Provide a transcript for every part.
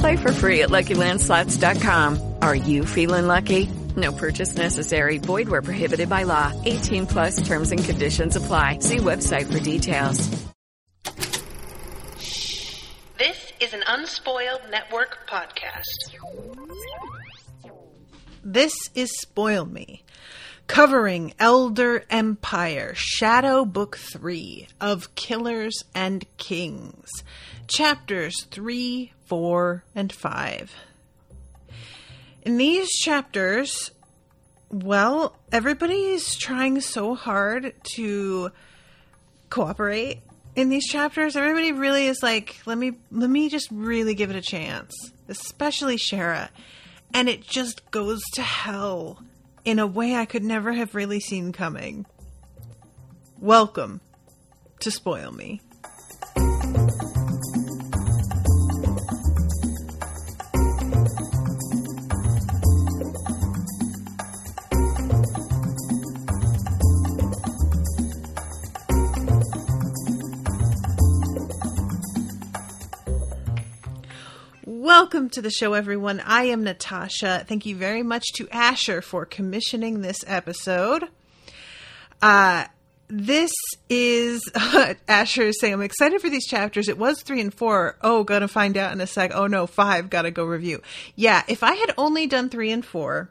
Play for free at LuckyLandSlots.com. Are you feeling lucky? No purchase necessary. Void where prohibited by law. 18 plus terms and conditions apply. See website for details. This is an Unspoiled Network podcast. This is Spoil Me, covering Elder Empire Shadow Book 3 of Killers and Kings, chapters 3, 4, and 5. In these chapters, well, everybody's trying so hard to cooperate in these chapters. Everybody really is like, let me let me just really give it a chance. Especially Shera. And it just goes to hell in a way I could never have really seen coming. Welcome to Spoil Me. Welcome to the show, everyone. I am Natasha. Thank you very much to Asher for commissioning this episode. Uh, this is uh, Asher is saying, I'm excited for these chapters. It was three and four. Oh, gonna find out in a sec. Oh no, five, gotta go review. Yeah, if I had only done three and four,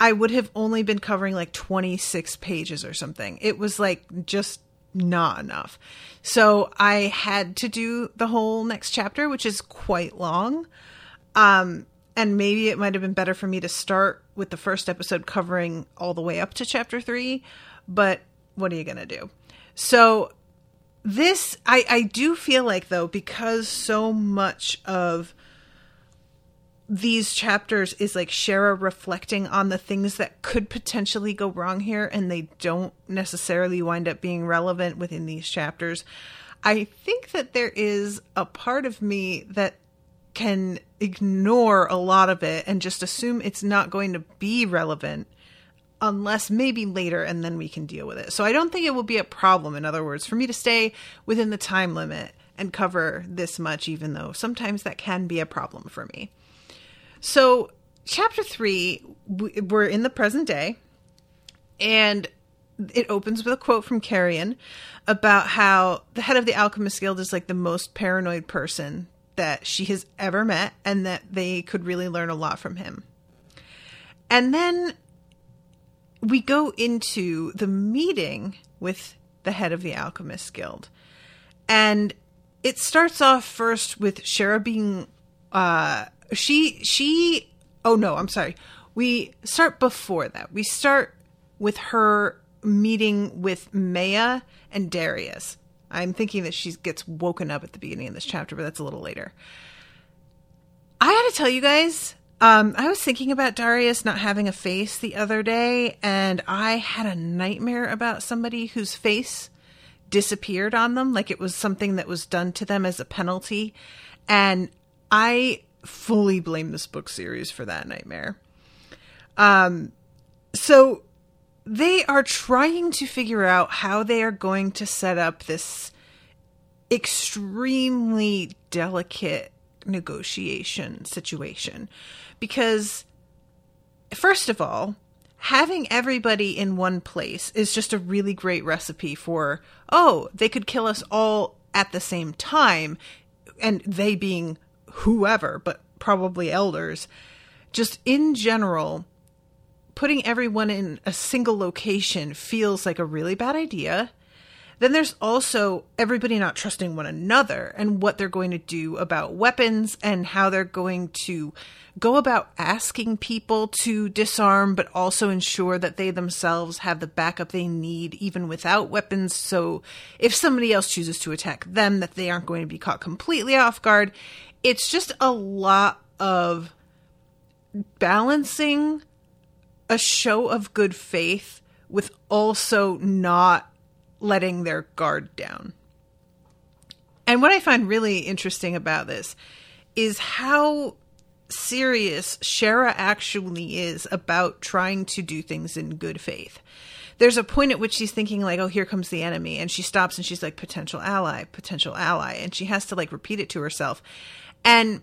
I would have only been covering like 26 pages or something. It was like just not enough. So I had to do the whole next chapter, which is quite long. Um, and maybe it might have been better for me to start with the first episode covering all the way up to chapter three, but what are you going to do? So this, I, I do feel like though, because so much of these chapters is like Shera reflecting on the things that could potentially go wrong here and they don't necessarily wind up being relevant within these chapters. I think that there is a part of me that can ignore a lot of it and just assume it's not going to be relevant unless maybe later and then we can deal with it. So I don't think it will be a problem, in other words, for me to stay within the time limit and cover this much, even though sometimes that can be a problem for me. So, chapter three, we're in the present day, and it opens with a quote from Carrion about how the head of the Alchemist Guild is like the most paranoid person that she has ever met, and that they could really learn a lot from him. And then we go into the meeting with the head of the Alchemist Guild. And it starts off first with Shera being uh, she she oh no i'm sorry. We start before that. We start with her meeting with maya and darius. I'm thinking that she gets woken up at the beginning of this chapter but that's a little later. I gotta tell you guys um, I was thinking about Darius not having a face the other day, and I had a nightmare about somebody whose face disappeared on them, like it was something that was done to them as a penalty. And I fully blame this book series for that nightmare. Um, so they are trying to figure out how they are going to set up this extremely delicate negotiation situation because first of all having everybody in one place is just a really great recipe for oh they could kill us all at the same time and they being whoever but probably elders just in general putting everyone in a single location feels like a really bad idea then there's also everybody not trusting one another and what they're going to do about weapons and how they're going to go about asking people to disarm, but also ensure that they themselves have the backup they need even without weapons. So if somebody else chooses to attack them, that they aren't going to be caught completely off guard. It's just a lot of balancing a show of good faith with also not letting their guard down. And what I find really interesting about this is how serious Shera actually is about trying to do things in good faith. There's a point at which she's thinking like, "Oh, here comes the enemy," and she stops and she's like, "Potential ally, potential ally," and she has to like repeat it to herself. And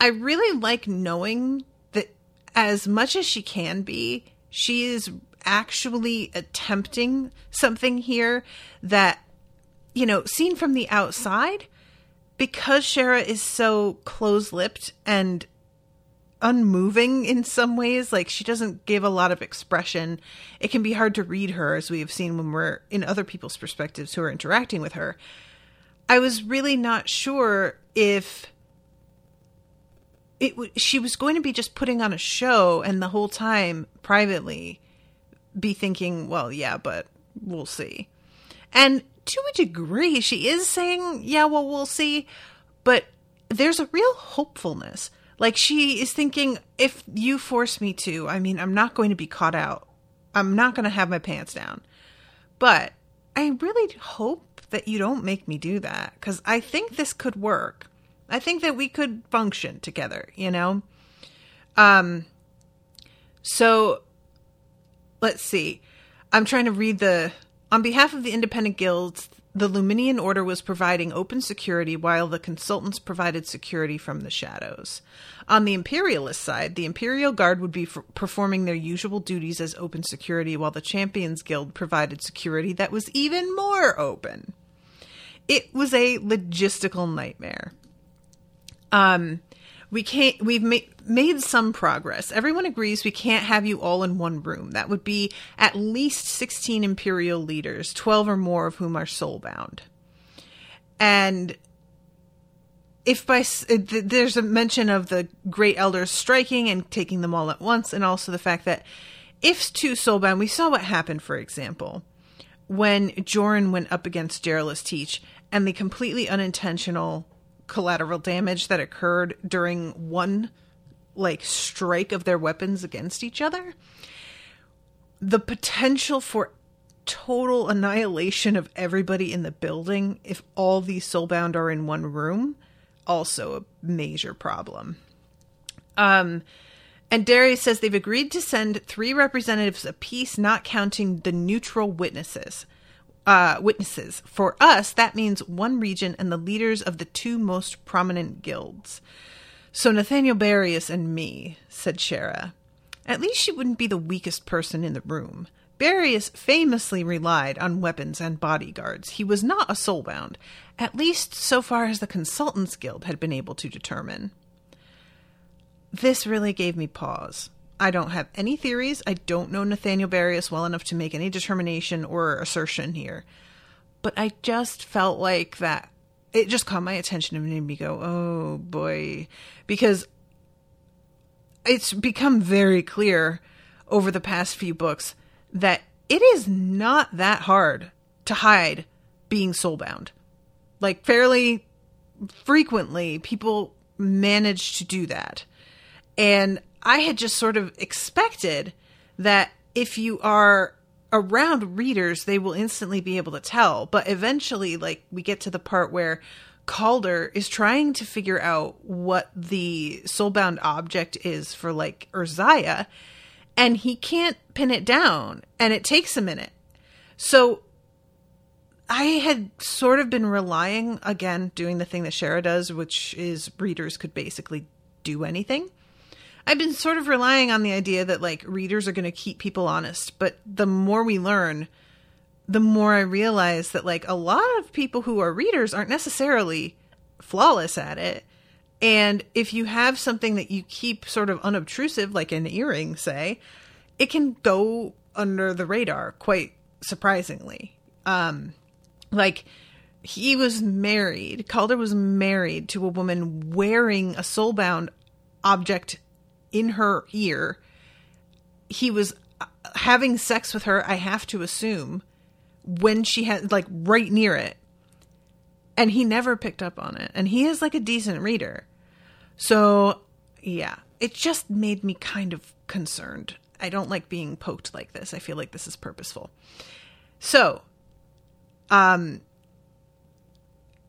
I really like knowing that as much as she can be, she is actually attempting something here that, you know, seen from the outside, because Shera is so close lipped and unmoving in some ways, like she doesn't give a lot of expression, it can be hard to read her, as we have seen when we're in other people's perspectives who are interacting with her. I was really not sure if it she was going to be just putting on a show and the whole time privately be thinking, well, yeah, but we'll see. And to a degree, she is saying, yeah, well, we'll see. But there's a real hopefulness. Like she is thinking, if you force me to, I mean, I'm not going to be caught out. I'm not going to have my pants down. But I really hope that you don't make me do that because I think this could work. I think that we could function together, you know? Um, so let's see. I'm trying to read the. On behalf of the independent guilds, the Luminian Order was providing open security while the consultants provided security from the shadows. On the Imperialist side, the Imperial Guard would be f- performing their usual duties as open security while the Champions Guild provided security that was even more open. It was a logistical nightmare. Um, we can't we've made made some progress. Everyone agrees we can't have you all in one room. That would be at least 16 imperial leaders 12 or more of whom are soulbound. And if by uh, there's a mention of the great elders striking and taking them all at once and also the fact that if two soulbound we saw what happened for example when Joran went up against Jerla's Teach and the completely unintentional collateral damage that occurred during one like strike of their weapons against each other the potential for total annihilation of everybody in the building if all these soulbound are in one room also a major problem. Um and Darius says they've agreed to send three representatives apiece, not counting the neutral witnesses uh, witnesses. For us, that means one region and the leaders of the two most prominent guilds. So Nathaniel Barius and me, said Shera. At least she wouldn't be the weakest person in the room. Barius famously relied on weapons and bodyguards. He was not a soulbound, at least so far as the Consultants Guild had been able to determine. This really gave me pause. I don't have any theories. I don't know Nathaniel Barius well enough to make any determination or assertion here. But I just felt like that it just caught my attention and made me go, oh boy. Because it's become very clear over the past few books that it is not that hard to hide being soulbound. Like, fairly frequently, people manage to do that. And I had just sort of expected that if you are around readers, they will instantly be able to tell. But eventually, like, we get to the part where Calder is trying to figure out what the soulbound object is for, like, Urzaia, and he can't pin it down, and it takes a minute. So I had sort of been relying, again, doing the thing that Shera does, which is readers could basically do anything. I've been sort of relying on the idea that like readers are going to keep people honest, but the more we learn, the more I realize that like a lot of people who are readers aren't necessarily flawless at it. And if you have something that you keep sort of unobtrusive, like an earring, say, it can go under the radar quite surprisingly. Um, like he was married, Calder was married to a woman wearing a soulbound object in her ear. He was uh, having sex with her, I have to assume, when she had like right near it. And he never picked up on it. And he is like a decent reader. So, yeah, it just made me kind of concerned. I don't like being poked like this. I feel like this is purposeful. So, um,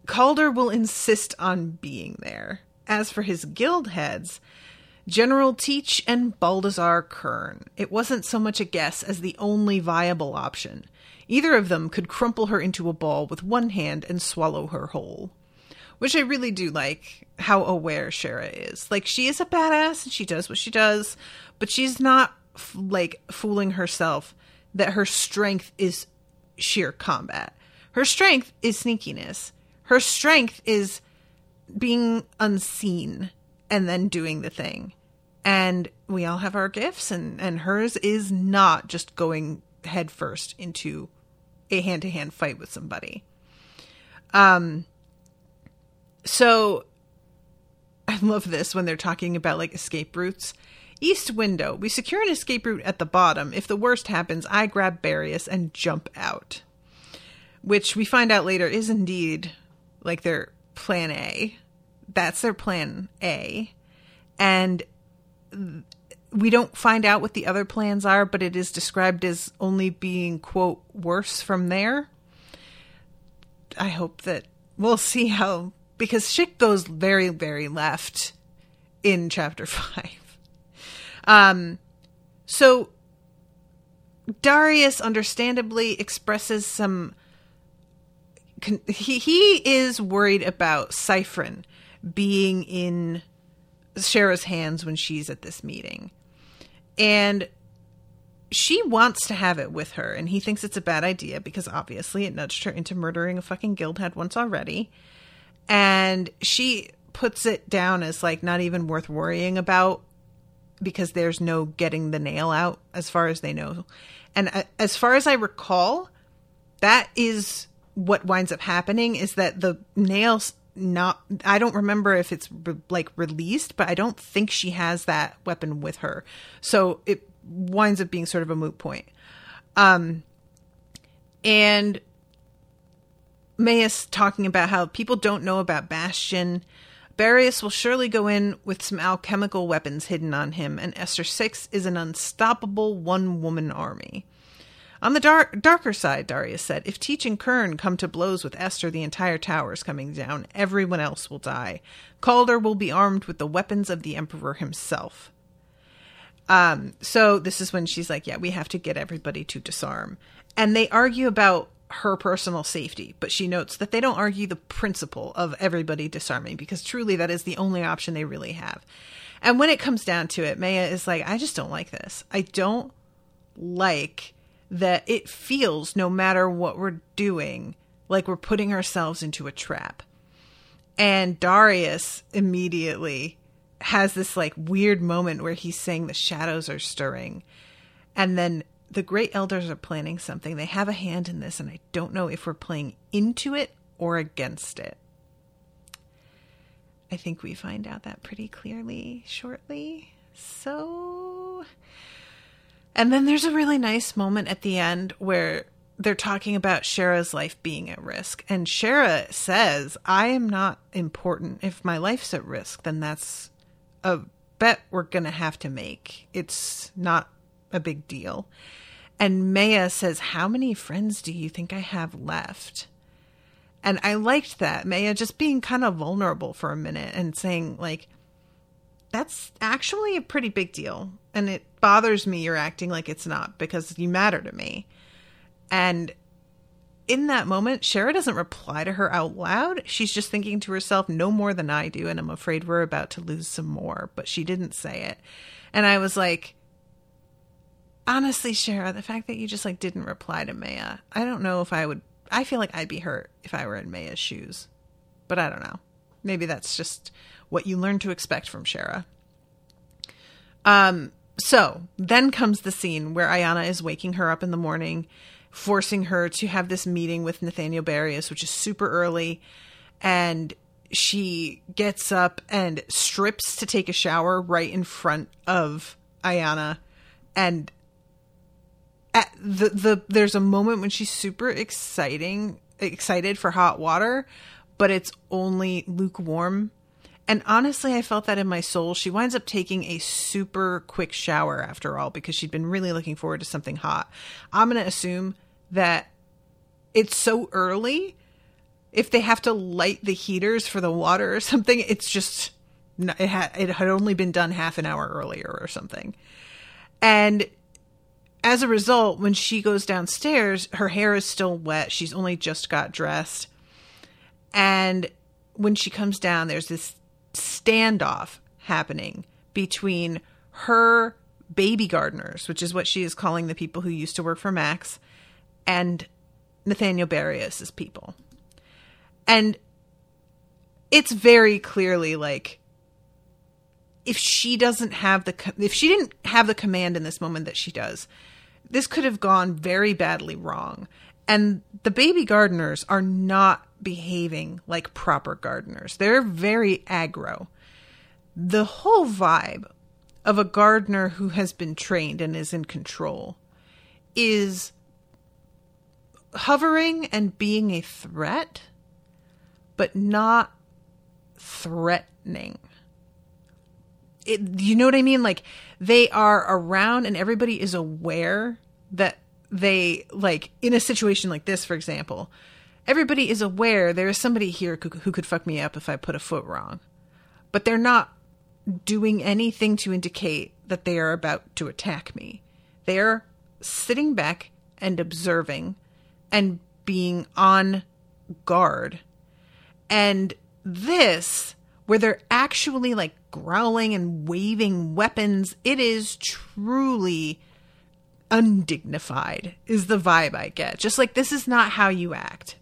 Calder will insist on being there. As for his guild heads, General Teach and Baldezar Kern, it wasn't so much a guess as the only viable option. Either of them could crumple her into a ball with one hand and swallow her whole. Which I really do like how aware Shera is. Like, she is a badass and she does what she does, but she's not, f- like, fooling herself that her strength is sheer combat. Her strength is sneakiness. Her strength is being unseen and then doing the thing. And we all have our gifts, and, and hers is not just going headfirst into a hand to hand fight with somebody. Um, so I love this when they're talking about like escape routes. East window. We secure an escape route at the bottom. If the worst happens, I grab Barius and jump out. Which we find out later is indeed like their plan A. That's their plan A. And we don't find out what the other plans are, but it is described as only being, quote, worse from there. I hope that we'll see how, because shit goes very, very left in chapter five. Um, so Darius understandably expresses some. He he is worried about Cyphron being in Shera's hands when she's at this meeting. And she wants to have it with her, and he thinks it's a bad idea because obviously it nudged her into murdering a fucking guild head once already. And she puts it down as like not even worth worrying about because there's no getting the nail out as far as they know. And uh, as far as I recall, that is what winds up happening is that the nails not I don't remember if it's re- like released, but I don't think she has that weapon with her. So it winds up being sort of a moot point. Um and Mayus talking about how people don't know about Bastion. Barius will surely go in with some alchemical weapons hidden on him, and Esther Six is an unstoppable one woman army. On the dark, darker side, Darius said, if Teach and Kern come to blows with Esther, the entire tower is coming down. Everyone else will die. Calder will be armed with the weapons of the Emperor himself. Um, so this is when she's like, yeah, we have to get everybody to disarm. And they argue about her personal safety, but she notes that they don't argue the principle of everybody disarming because truly that is the only option they really have. And when it comes down to it, Maya is like, I just don't like this. I don't like that it feels no matter what we're doing like we're putting ourselves into a trap. And Darius immediately has this like weird moment where he's saying the shadows are stirring. And then the great elders are planning something. They have a hand in this, and I don't know if we're playing into it or against it. I think we find out that pretty clearly shortly. So and then there's a really nice moment at the end where they're talking about Shera's life being at risk. And Shera says, I am not important. If my life's at risk, then that's a bet we're going to have to make. It's not a big deal. And Maya says, How many friends do you think I have left? And I liked that. Maya just being kind of vulnerable for a minute and saying, like, that's actually a pretty big deal. And it bothers me you're acting like it's not because you matter to me. And in that moment, Shera doesn't reply to her out loud. She's just thinking to herself, no more than I do, and I'm afraid we're about to lose some more. But she didn't say it. And I was like, honestly, Shera, the fact that you just like didn't reply to Maya, I don't know if I would I feel like I'd be hurt if I were in Maya's shoes. But I don't know. Maybe that's just what you learn to expect from Shera. Um so then comes the scene where Ayana is waking her up in the morning, forcing her to have this meeting with Nathaniel Barrios, which is super early, and she gets up and strips to take a shower right in front of Ayana and at the the there's a moment when she's super exciting excited for hot water, but it's only lukewarm. And honestly, I felt that in my soul. She winds up taking a super quick shower after all because she'd been really looking forward to something hot. I'm going to assume that it's so early. If they have to light the heaters for the water or something, it's just it had it had only been done half an hour earlier or something. And as a result, when she goes downstairs, her hair is still wet. She's only just got dressed. And when she comes down, there's this standoff happening between her baby gardeners, which is what she is calling the people who used to work for Max, and Nathaniel Barrios' people. And it's very clearly like if she doesn't have the if she didn't have the command in this moment that she does this could have gone very badly wrong. And the baby gardeners are not behaving like proper gardeners. They're very aggro. The whole vibe of a gardener who has been trained and is in control is hovering and being a threat, but not threatening. It, you know what I mean? Like they are around and everybody is aware that they like in a situation like this for example everybody is aware there is somebody here who, could fuck me up if i put a foot wrong but they're not doing anything to indicate that they are about to attack me they're sitting back and observing and being on guard and this where they're actually like growling and waving weapons it is truly undignified is the vibe I get. Just like this is not how you act.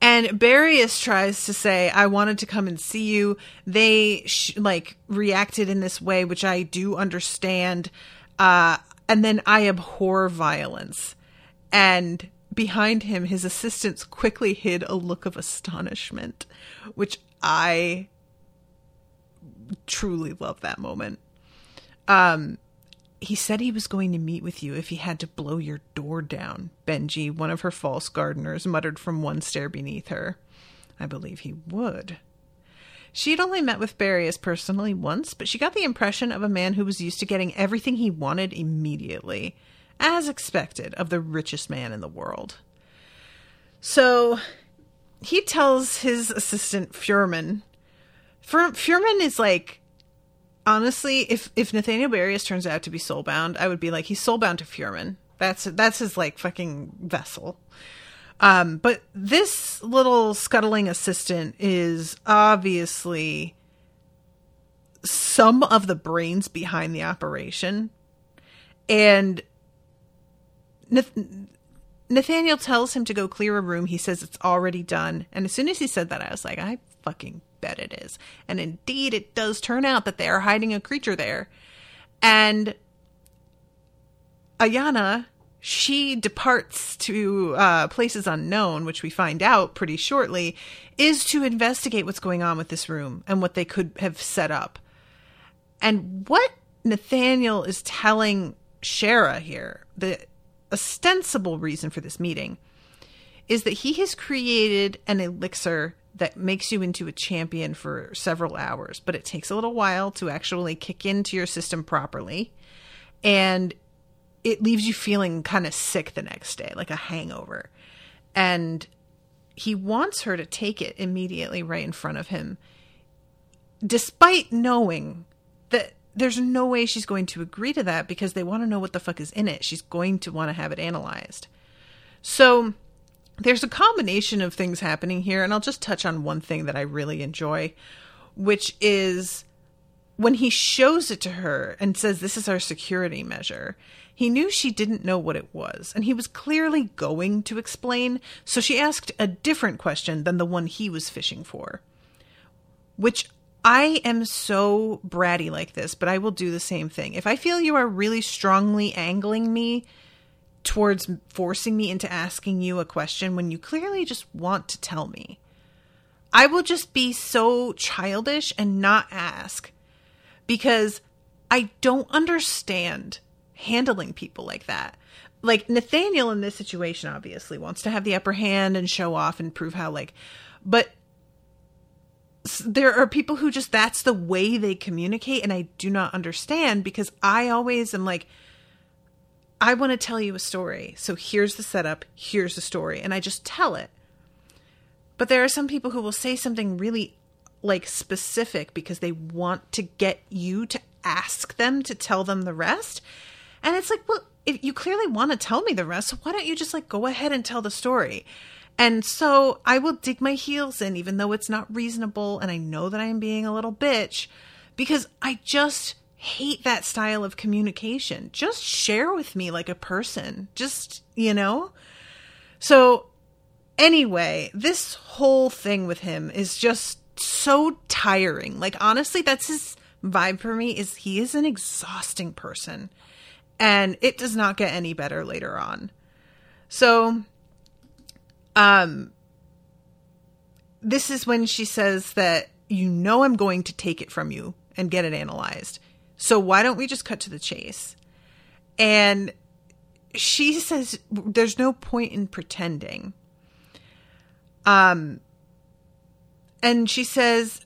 And Barrios tries to say, I wanted to come and see you. They sh- like reacted in this way, which I do understand. Uh, and then I abhor violence. And behind him, his assistants quickly hid a look of astonishment, which I truly love that moment. Um, he said he was going to meet with you if he had to blow your door down, Benji, one of her false gardeners, muttered from one stair beneath her. I believe he would. She had only met with Barrios personally once, but she got the impression of a man who was used to getting everything he wanted immediately, as expected of the richest man in the world. So he tells his assistant Fuhrman. Fuhrman is like honestly, if if Nathaniel Barrios turns out to be soulbound, I would be like, he's soulbound to Fuhrman. That's that's his like fucking vessel. Um, but this little scuttling assistant is obviously some of the brains behind the operation, and Nath- Nathaniel tells him to go clear a room. He says it's already done, and as soon as he said that, I was like, I fucking bet it is. And indeed, it does turn out that they are hiding a creature there. And Ayana, she departs to uh, places unknown, which we find out pretty shortly, is to investigate what's going on with this room and what they could have set up. And what Nathaniel is telling Shera here, the ostensible reason for this meeting, is that he has created an elixir that makes you into a champion for several hours, but it takes a little while to actually kick into your system properly. And it leaves you feeling kind of sick the next day, like a hangover. And he wants her to take it immediately right in front of him, despite knowing that there's no way she's going to agree to that because they want to know what the fuck is in it. She's going to want to have it analyzed. So there's a combination of things happening here, and I'll just touch on one thing that I really enjoy, which is when he shows it to her and says, This is our security measure. He knew she didn't know what it was, and he was clearly going to explain, so she asked a different question than the one he was fishing for. Which I am so bratty like this, but I will do the same thing. If I feel you are really strongly angling me towards forcing me into asking you a question when you clearly just want to tell me, I will just be so childish and not ask because I don't understand handling people like that. Like Nathaniel in this situation obviously wants to have the upper hand and show off and prove how like but there are people who just that's the way they communicate and I do not understand because I always am like I want to tell you a story. So here's the setup, here's the story and I just tell it. But there are some people who will say something really like specific because they want to get you to ask them to tell them the rest. And it's like, well, if you clearly want to tell me the rest, so why don't you just like go ahead and tell the story? And so I will dig my heels in, even though it's not reasonable. And I know that I'm being a little bitch because I just hate that style of communication. Just share with me like a person. Just, you know? So, anyway, this whole thing with him is just so tiring. Like, honestly, that's his vibe for me is he is an exhausting person and it does not get any better later on. So um, this is when she says that you know I'm going to take it from you and get it analyzed. So why don't we just cut to the chase? And she says there's no point in pretending. Um and she says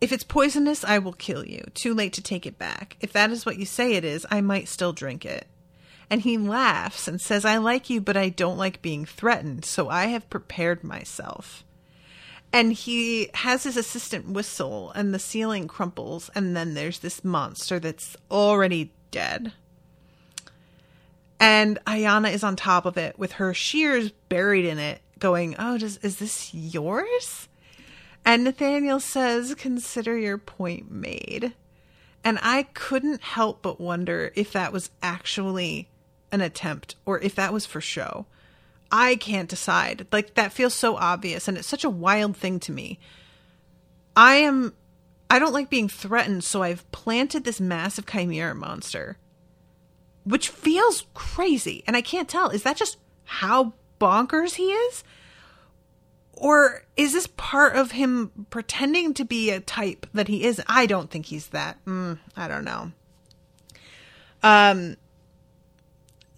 if it's poisonous, I will kill you. Too late to take it back. If that is what you say it is, I might still drink it and he laughs and says, I like you, but I don't like being threatened, so I have prepared myself. And he has his assistant whistle, and the ceiling crumples, and then there's this monster that's already dead. And Ayana is on top of it with her shears buried in it, going, Oh, does, is this yours? And Nathaniel says, Consider your point made. And I couldn't help but wonder if that was actually an attempt or if that was for show. I can't decide. Like that feels so obvious and it's such a wild thing to me. I am I don't like being threatened, so I've planted this massive chimera monster. Which feels crazy. And I can't tell. Is that just how bonkers he is? Or is this part of him pretending to be a type that he is? I don't think he's that. Mm, I don't know. Um,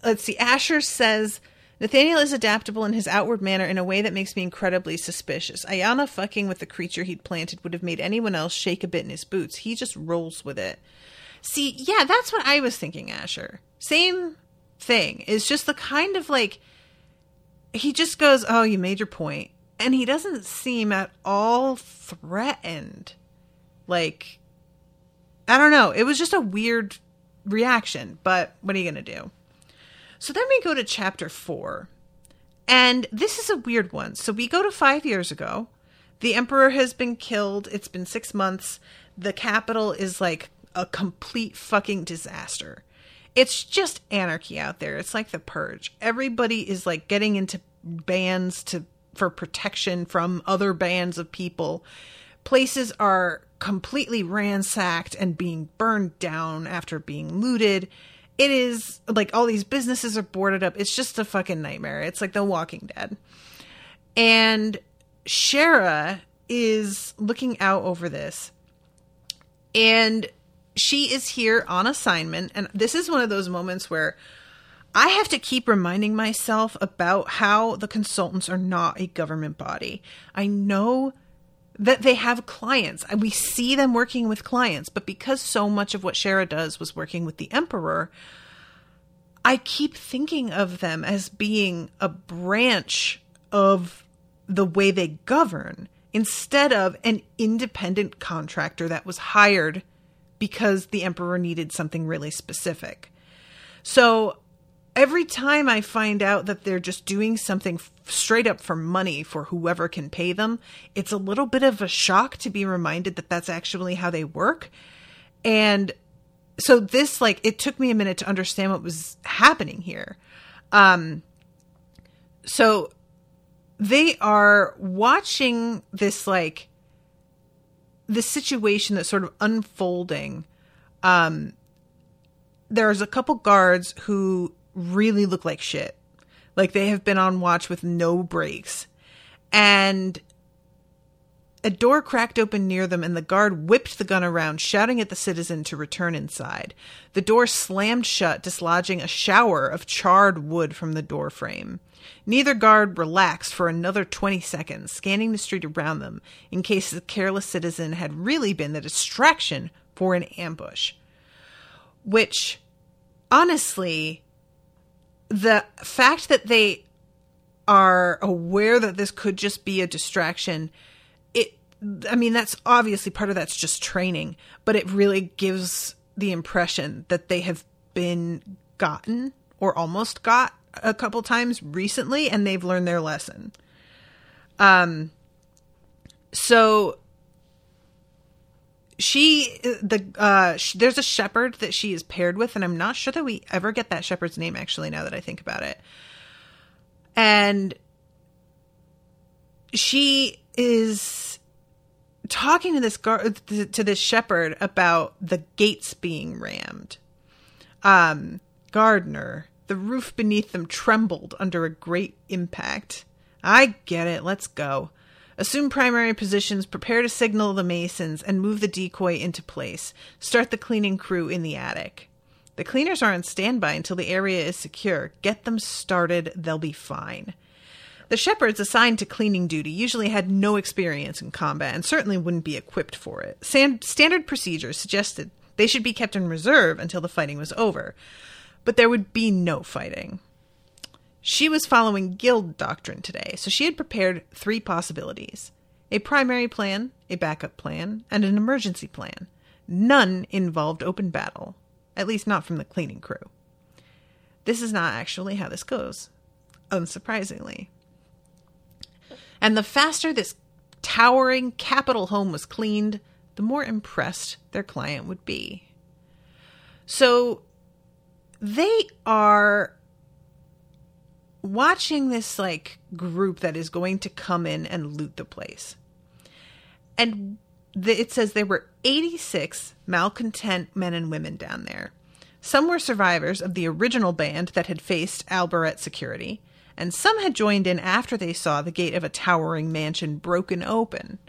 let's see. Asher says Nathaniel is adaptable in his outward manner in a way that makes me incredibly suspicious. Ayana fucking with the creature he'd planted would have made anyone else shake a bit in his boots. He just rolls with it. See, yeah, that's what I was thinking, Asher. Same thing. It's just the kind of like he just goes, "Oh, you made your point." And he doesn't seem at all threatened. Like I don't know. It was just a weird reaction, but what are you going to do? So then we go to chapter four. And this is a weird one. So we go to five years ago. The emperor has been killed. It's been six months. The capital is like a complete fucking disaster. It's just anarchy out there. It's like the purge. Everybody is like getting into bands to for protection from other bands of people. Places are completely ransacked and being burned down after being looted it is like all these businesses are boarded up. It's just a fucking nightmare. It's like The Walking Dead. And Shera is looking out over this. And she is here on assignment. And this is one of those moments where I have to keep reminding myself about how the consultants are not a government body. I know that they have clients and we see them working with clients but because so much of what shera does was working with the emperor i keep thinking of them as being a branch of the way they govern instead of an independent contractor that was hired because the emperor needed something really specific. So every time I find out that they're just doing something straight up for money for whoever can pay them, it's a little bit of a shock to be reminded that that's actually how they work. And so this like it took me a minute to understand what was happening here. Um so they are watching this like the situation that's sort of unfolding. Um there's a couple guards who really look like shit. Like they have been on watch with no breaks. And a door cracked open near them, and the guard whipped the gun around, shouting at the citizen to return inside. The door slammed shut, dislodging a shower of charred wood from the door frame. Neither guard relaxed for another 20 seconds, scanning the street around them in case the careless citizen had really been the distraction for an ambush. Which, honestly, the fact that they are aware that this could just be a distraction it i mean that's obviously part of that's just training but it really gives the impression that they have been gotten or almost got a couple times recently and they've learned their lesson. Um so she the uh sh- there's a shepherd that she is paired with and i'm not sure that we ever get that shepherd's name actually now that i think about it. And she is talking to this guard to this shepherd about the gates being rammed. Um gardner the roof beneath them trembled under a great impact. I get it. Let's go Assume primary positions, prepare to signal the masons, and move the decoy into place. Start the cleaning crew in the attic. The cleaners are on standby until the area is secure. Get them started, they'll be fine. The shepherds assigned to cleaning duty usually had no experience in combat and certainly wouldn't be equipped for it. standard procedures suggested they should be kept in reserve until the fighting was over, but there would be no fighting. She was following guild doctrine today, so she had prepared three possibilities a primary plan, a backup plan, and an emergency plan. None involved open battle, at least not from the cleaning crew. This is not actually how this goes, unsurprisingly. And the faster this towering capital home was cleaned, the more impressed their client would be. So they are watching this like group that is going to come in and loot the place. And the, it says there were 86 malcontent men and women down there. Some were survivors of the original band that had faced Albaret security, and some had joined in after they saw the gate of a towering mansion broken open.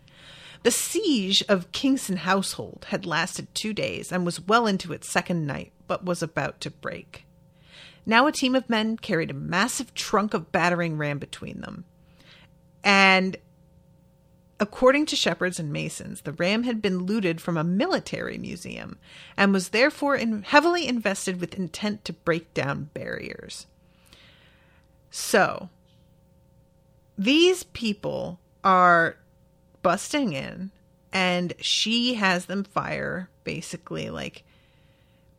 The siege of Kingston Household had lasted two days and was well into its second night, but was about to break. Now a team of men carried a massive trunk of battering ram between them. And according to shepherds and masons, the ram had been looted from a military museum and was therefore in heavily invested with intent to break down barriers. So, these people are busting in, and she has them fire basically like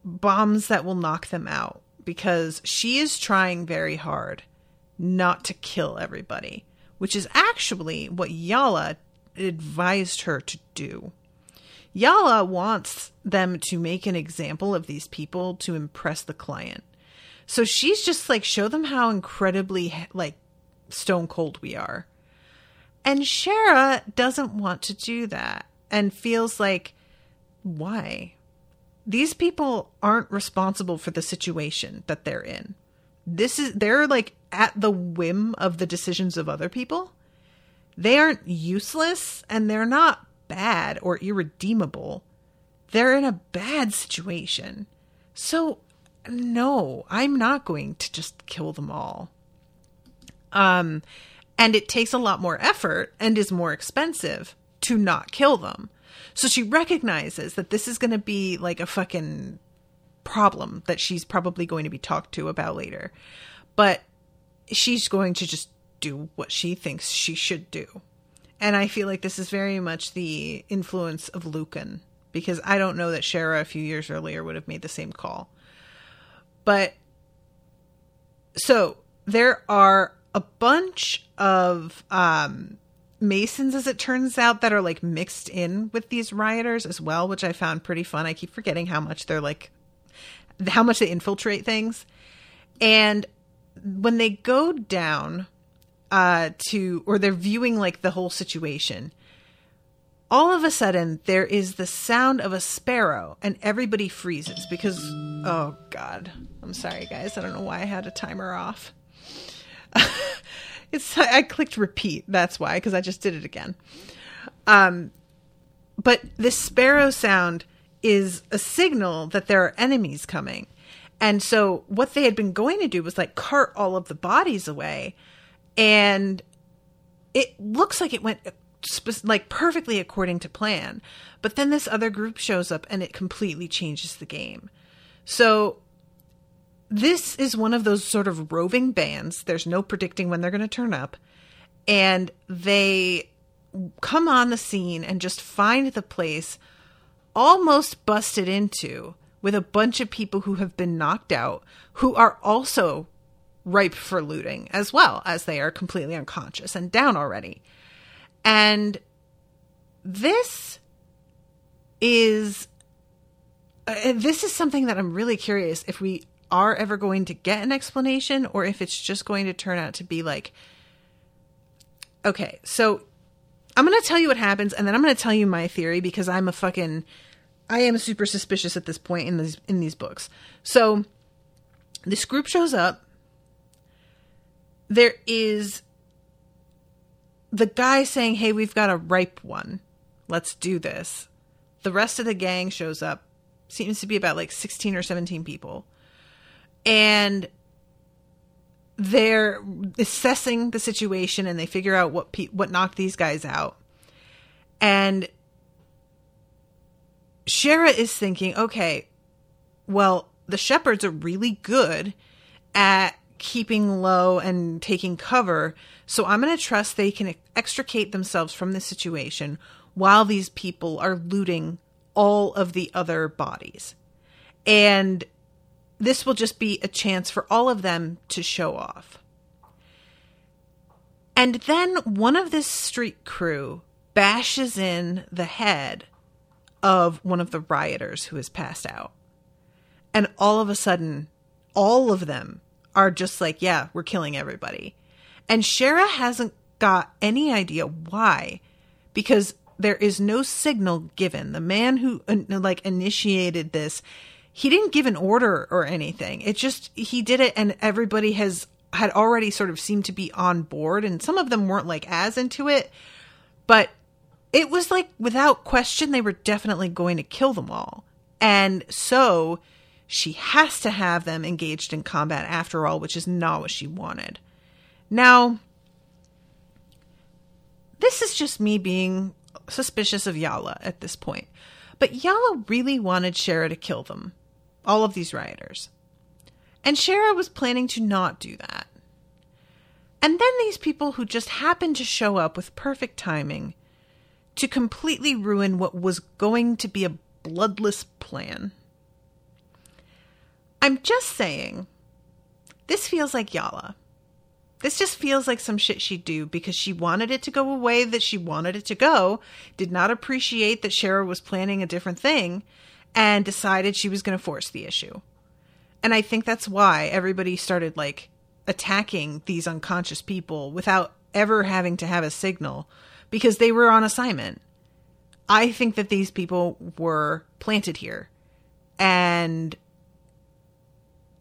bombs that will knock them out because she is trying very hard not to kill everybody, which is actually what Yala advised her to do. Yala wants them to make an example of these people to impress the client. So she's just like, show them how incredibly, like, stone cold we are. And Shera doesn't want to do that and feels like, why? These people aren't responsible for the situation that they're in. This is they're like at the whim of the decisions of other people. They aren't useless and they're not bad or irredeemable. They're in a bad situation. So no, I'm not going to just kill them all. Um and it takes a lot more effort and is more expensive to not kill them. So she recognizes that this is going to be like a fucking problem that she's probably going to be talked to about later. But she's going to just do what she thinks she should do. And I feel like this is very much the influence of Lucan because I don't know that Shera a few years earlier would have made the same call. But so there are a bunch of um, Masons, as it turns out, that are like mixed in with these rioters as well, which I found pretty fun. I keep forgetting how much they're like, how much they infiltrate things. And when they go down uh, to, or they're viewing like the whole situation, all of a sudden there is the sound of a sparrow and everybody freezes because, oh God, I'm sorry guys. I don't know why I had a timer off. it's I clicked repeat. That's why, because I just did it again. Um, but this sparrow sound is a signal that there are enemies coming. And so what they had been going to do was like cart all of the bodies away. And it looks like it went like perfectly according to plan. But then this other group shows up and it completely changes the game. So this is one of those sort of roving bands. There's no predicting when they're going to turn up. And they come on the scene and just find the place almost busted into with a bunch of people who have been knocked out, who are also ripe for looting as well, as they are completely unconscious and down already. And this is. Uh, this is something that I'm really curious if we are ever going to get an explanation or if it's just going to turn out to be like okay so i'm going to tell you what happens and then i'm going to tell you my theory because i'm a fucking i am super suspicious at this point in these in these books. So this group shows up. There is the guy saying hey we've got a ripe one. Let's do this. The rest of the gang shows up. Seems to be about like 16 or 17 people and they're assessing the situation and they figure out what pe- what knocked these guys out. And Shera is thinking, okay, well, the shepherds are really good at keeping low and taking cover, so I'm going to trust they can extricate themselves from this situation while these people are looting all of the other bodies. And this will just be a chance for all of them to show off. And then one of this street crew bashes in the head of one of the rioters who has passed out. And all of a sudden, all of them are just like, yeah, we're killing everybody. And Shera hasn't got any idea why, because there is no signal given. The man who uh, like initiated this he didn't give an order or anything. It just he did it and everybody has had already sort of seemed to be on board and some of them weren't like as into it, but it was like without question they were definitely going to kill them all. And so she has to have them engaged in combat after all, which is not what she wanted. Now, this is just me being suspicious of Yala at this point. But Yala really wanted Shera to kill them all of these rioters. And Shera was planning to not do that. And then these people who just happened to show up with perfect timing to completely ruin what was going to be a bloodless plan. I'm just saying, this feels like Yala. This just feels like some shit she'd do because she wanted it to go away that she wanted it to go, did not appreciate that Shera was planning a different thing, and decided she was going to force the issue. And I think that's why everybody started like attacking these unconscious people without ever having to have a signal because they were on assignment. I think that these people were planted here. And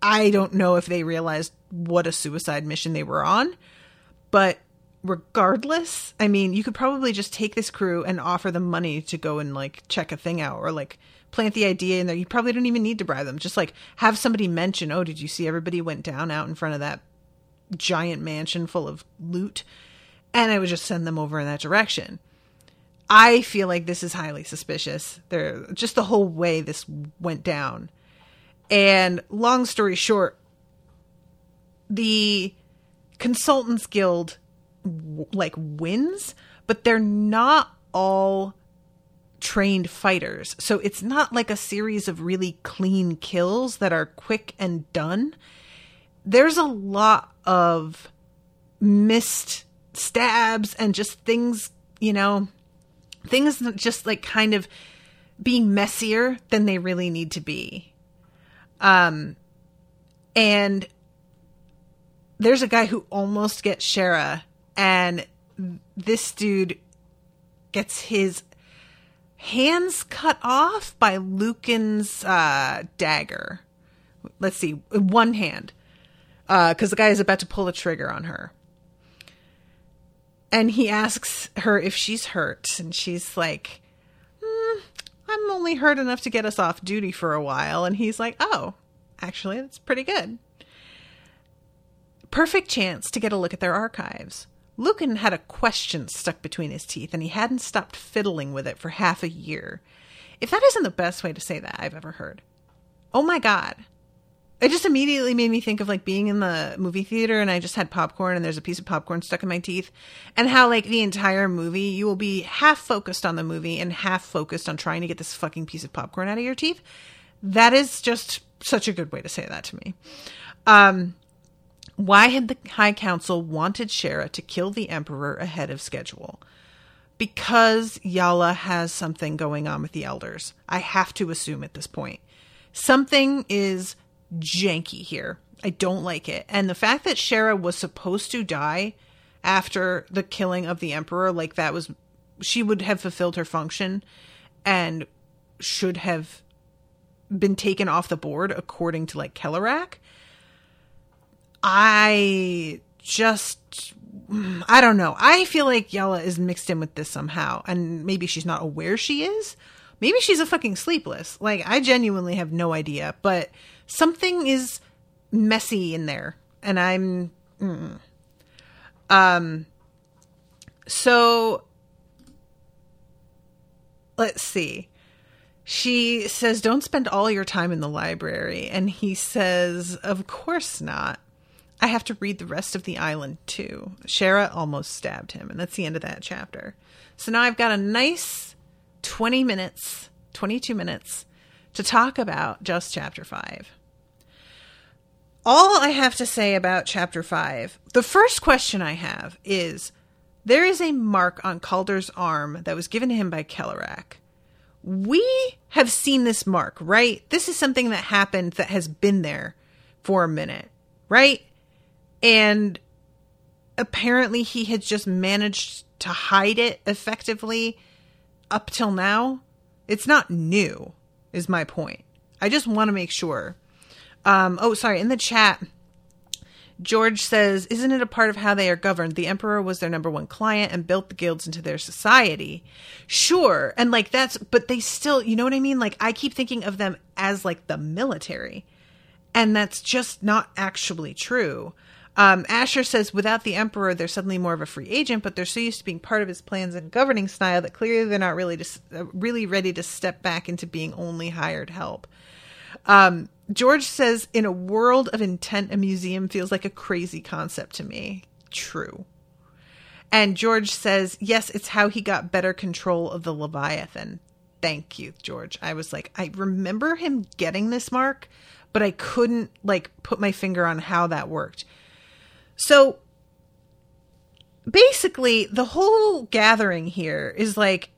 I don't know if they realized what a suicide mission they were on, but regardless, I mean, you could probably just take this crew and offer them money to go and like check a thing out or like plant the idea in there. You probably don't even need to bribe them. Just like have somebody mention, "Oh, did you see everybody went down out in front of that giant mansion full of loot?" And I would just send them over in that direction. I feel like this is highly suspicious. There just the whole way this went down. And long story short, the Consultants Guild like wins, but they're not all trained fighters. So it's not like a series of really clean kills that are quick and done. there's a lot of missed stabs and just things, you know, things just like kind of being messier than they really need to be. Um, and there's a guy who almost gets Shera, and this dude gets his hands cut off by Lucan's uh, dagger. Let's see, one hand, because uh, the guy is about to pull the trigger on her. And he asks her if she's hurt, and she's like, mm, I'm only hurt enough to get us off duty for a while. And he's like, Oh, actually, that's pretty good. Perfect chance to get a look at their archives. Lucan had a question stuck between his teeth, and he hadn't stopped fiddling with it for half a year. If that isn't the best way to say that I've ever heard. Oh my god. It just immediately made me think of like being in the movie theater and I just had popcorn and there's a piece of popcorn stuck in my teeth and how like the entire movie you will be half focused on the movie and half focused on trying to get this fucking piece of popcorn out of your teeth. That is just such a good way to say that to me. Um why had the High Council wanted Shera to kill the Emperor ahead of schedule? Because Yala has something going on with the elders. I have to assume at this point. Something is janky here. I don't like it. And the fact that Shera was supposed to die after the killing of the Emperor, like that was, she would have fulfilled her function and should have been taken off the board according to like Kelarac. I just I don't know. I feel like Yella is mixed in with this somehow, and maybe she's not aware she is. Maybe she's a fucking sleepless. Like I genuinely have no idea, but something is messy in there, and I'm. Mm. Um. So let's see. She says, Don't spend all your time in the library. And he says, Of course not. I have to read the rest of the island too. Shera almost stabbed him, and that's the end of that chapter. So now I've got a nice 20 minutes, 22 minutes to talk about just chapter 5. All I have to say about chapter 5, the first question I have is there is a mark on Calder's arm that was given to him by Kelarac. We have seen this mark, right? This is something that happened that has been there for a minute, right? And apparently he had just managed to hide it effectively up till now. It's not new, is my point. I just want to make sure. Um, oh, sorry. In the chat, George says, Isn't it a part of how they are governed? The emperor was their number one client and built the guilds into their society. Sure. And like that's, but they still, you know what I mean? Like I keep thinking of them as like the military. And that's just not actually true. Um, Asher says, without the emperor, they're suddenly more of a free agent, but they're so used to being part of his plans and governing style that clearly they're not really just, uh, really ready to step back into being only hired help. Um, George says, in a world of intent, a museum feels like a crazy concept to me. True. And George says, yes, it's how he got better control of the Leviathan. Thank you, George. I was like, I remember him getting this mark, but I couldn't like put my finger on how that worked. So basically, the whole gathering here is like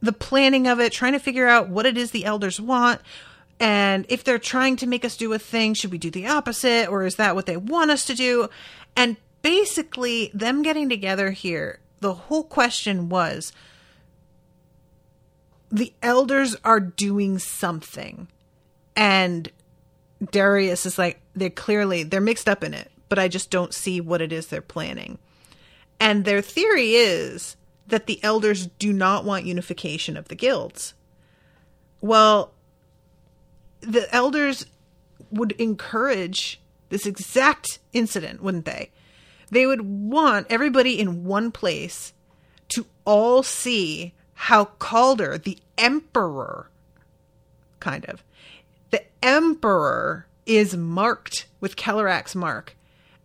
the planning of it, trying to figure out what it is the elders want. And if they're trying to make us do a thing, should we do the opposite? Or is that what they want us to do? And basically, them getting together here, the whole question was the elders are doing something. And Darius is like, they're clearly, they're mixed up in it but I just don't see what it is they're planning. And their theory is that the elders do not want unification of the guilds. Well, the elders would encourage this exact incident, wouldn't they? They would want everybody in one place to all see how Calder, the emperor, kind of, the emperor is marked with Kelarac's mark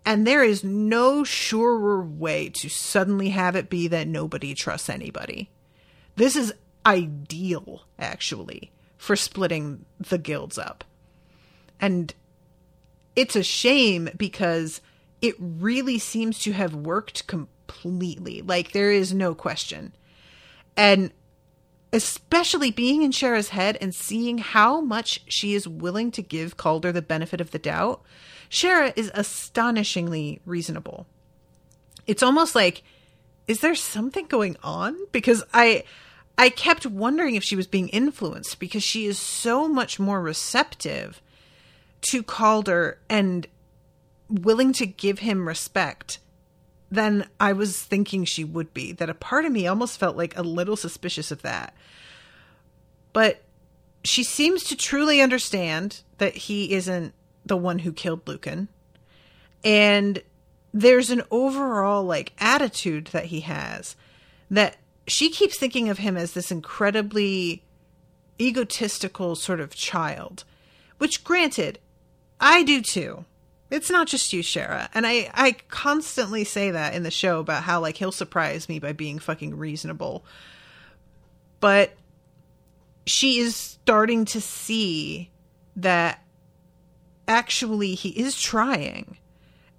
and there is no surer way to suddenly have it be that nobody trusts anybody. This is ideal, actually, for splitting the guilds up. And it's a shame because it really seems to have worked completely. Like there is no question. And especially being in Shera's head and seeing how much she is willing to give Calder the benefit of the doubt, Shera is astonishingly reasonable. It's almost like, is there something going on? Because I I kept wondering if she was being influenced because she is so much more receptive to Calder and willing to give him respect than I was thinking she would be. That a part of me almost felt like a little suspicious of that. But she seems to truly understand that he isn't the one who killed Lucan. And there's an overall like attitude that he has that she keeps thinking of him as this incredibly egotistical sort of child, which granted, I do too. It's not just you, Shera. And I, I constantly say that in the show about how, like, he'll surprise me by being fucking reasonable. But she is starting to see that actually he is trying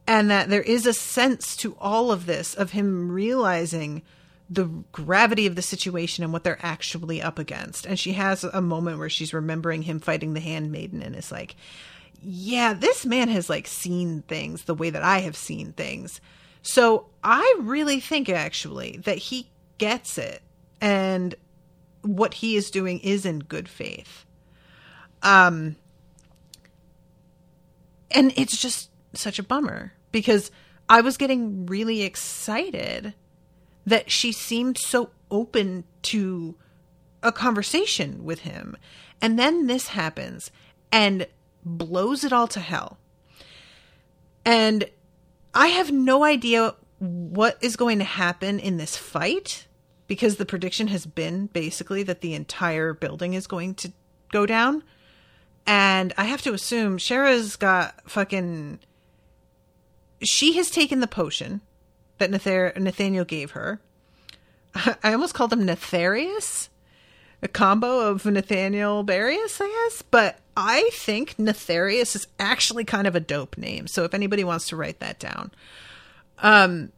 and that there is a sense to all of this of him realizing the gravity of the situation and what they're actually up against. And she has a moment where she's remembering him fighting the handmaiden and is like, yeah, this man has like seen things the way that I have seen things. So I really think actually that he gets it and what he is doing is in good faith. Um and it's just such a bummer because I was getting really excited that she seemed so open to a conversation with him. And then this happens and blows it all to hell. And I have no idea what is going to happen in this fight because the prediction has been basically that the entire building is going to go down. And I have to assume Shera's got fucking. She has taken the potion that Nathaniel gave her. I almost called him Nefarious a combo of Nathaniel Barius, I guess. But I think Nefarious is actually kind of a dope name. So if anybody wants to write that down. Um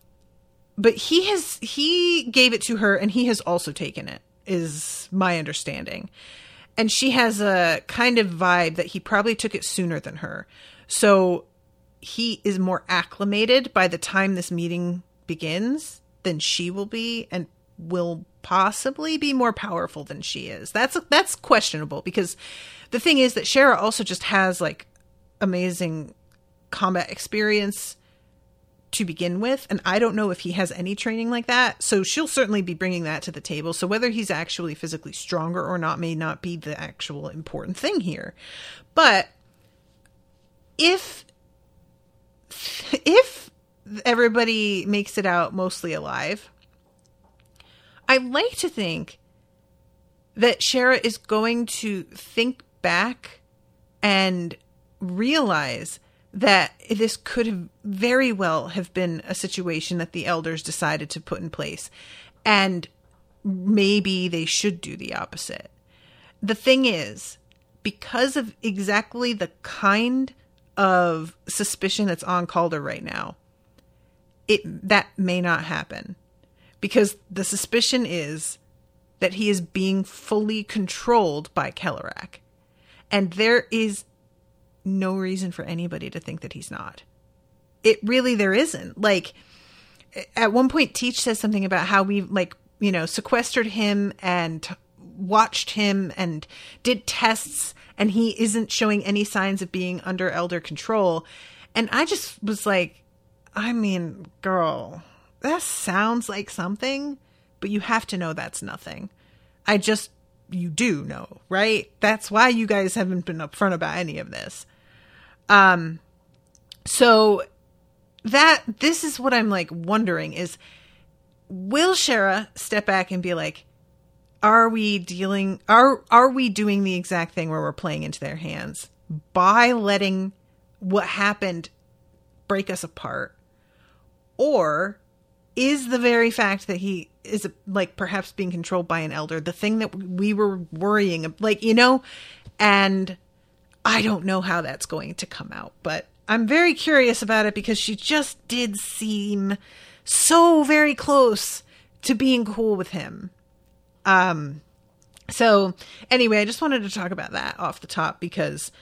but he has he gave it to her and he has also taken it is my understanding. And she has a kind of vibe that he probably took it sooner than her. So he is more acclimated by the time this meeting begins than she will be and will possibly be more powerful than she is. That's that's questionable because the thing is that Shera also just has like amazing combat experience to begin with and I don't know if he has any training like that. So she'll certainly be bringing that to the table. So whether he's actually physically stronger or not may not be the actual important thing here. But if if everybody makes it out mostly alive, I like to think that Shera is going to think back and realize that this could have very well have been a situation that the elders decided to put in place and maybe they should do the opposite. The thing is, because of exactly the kind of suspicion that's on Calder right now, it that may not happen because the suspicion is that he is being fully controlled by Kelarac. And there is no reason for anybody to think that he's not. It really there isn't. Like at one point Teach says something about how we like, you know, sequestered him and watched him and did tests and he isn't showing any signs of being under elder control. And I just was like, I mean, girl, that sounds like something, but you have to know that's nothing. I just, you do know, right? That's why you guys haven't been upfront about any of this. Um, so that, this is what I'm like wondering is, will Shera step back and be like, are we dealing, are, are we doing the exact thing where we're playing into their hands by letting what happened break us apart? Or is the very fact that he is like perhaps being controlled by an elder the thing that we were worrying like you know and i don't know how that's going to come out but I'm very curious about it because she just did seem so very close to being cool with him. Um, so anyway, I just wanted to talk about that off the top because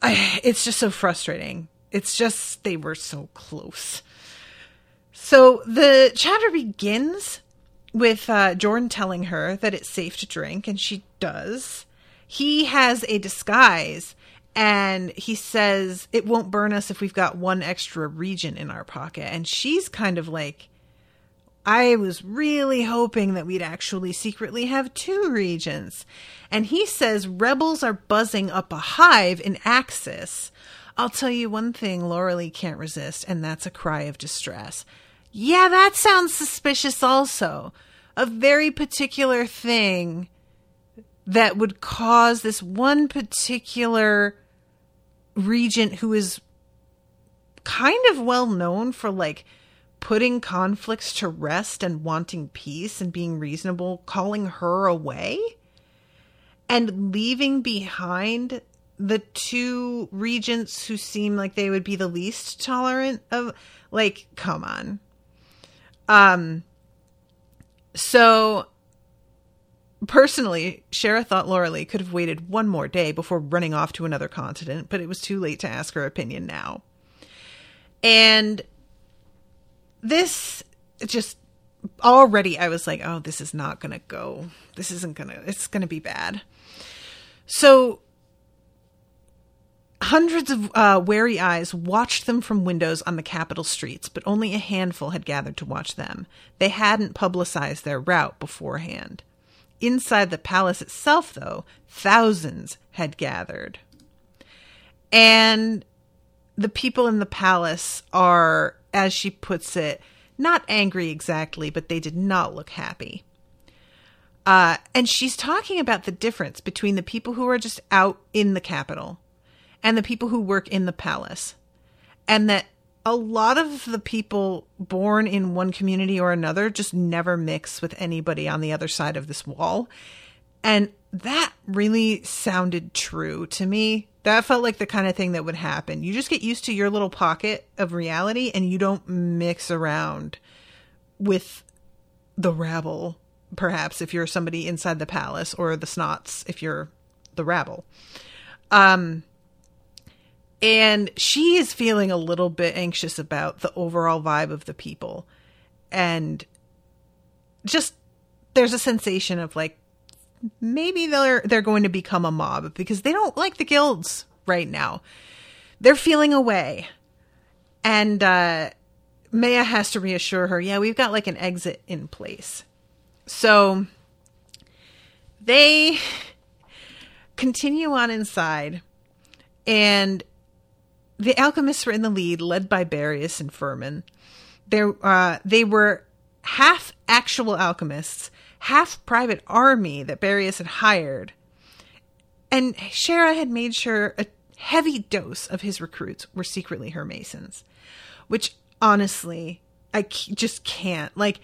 I, it's just so frustrating. It's just they were so close. So the chatter begins with uh, Jordan telling her that it's safe to drink, and she does. He has a disguise, and he says it won't burn us if we've got one extra region in our pocket. And she's kind of like, I was really hoping that we'd actually secretly have two regents. And he says rebels are buzzing up a hive in Axis. I'll tell you one thing Lauralee can't resist, and that's a cry of distress. Yeah, that sounds suspicious also. A very particular thing that would cause this one particular regent who is kind of well known for like putting conflicts to rest and wanting peace and being reasonable, calling her away and leaving behind the two regents who seem like they would be the least tolerant of like come on. Um so personally shera thought lauralee could have waited one more day before running off to another continent but it was too late to ask her opinion now and this just already I was like, oh, this is not going to go. This isn't going to, it's going to be bad. So hundreds of uh, wary eyes watched them from windows on the capital streets, but only a handful had gathered to watch them. They hadn't publicized their route beforehand. Inside the palace itself, though, thousands had gathered. And the people in the palace are as she puts it, not angry exactly, but they did not look happy. Uh, and she's talking about the difference between the people who are just out in the capital and the people who work in the palace. And that a lot of the people born in one community or another just never mix with anybody on the other side of this wall. And that really sounded true to me. That felt like the kind of thing that would happen. You just get used to your little pocket of reality and you don't mix around with the rabble, perhaps, if you're somebody inside the palace, or the snots if you're the rabble. Um, and she is feeling a little bit anxious about the overall vibe of the people. And just there's a sensation of like maybe they're they're going to become a mob because they don't like the guilds right now. They're feeling away. And uh Maya has to reassure her, yeah, we've got like an exit in place. So they continue on inside and the alchemists were in the lead, led by Barius and Furman. Uh, they were half actual alchemists half private army that Barius had hired. And Shera had made sure a heavy dose of his recruits were secretly her Masons, which honestly, I just can't. Like,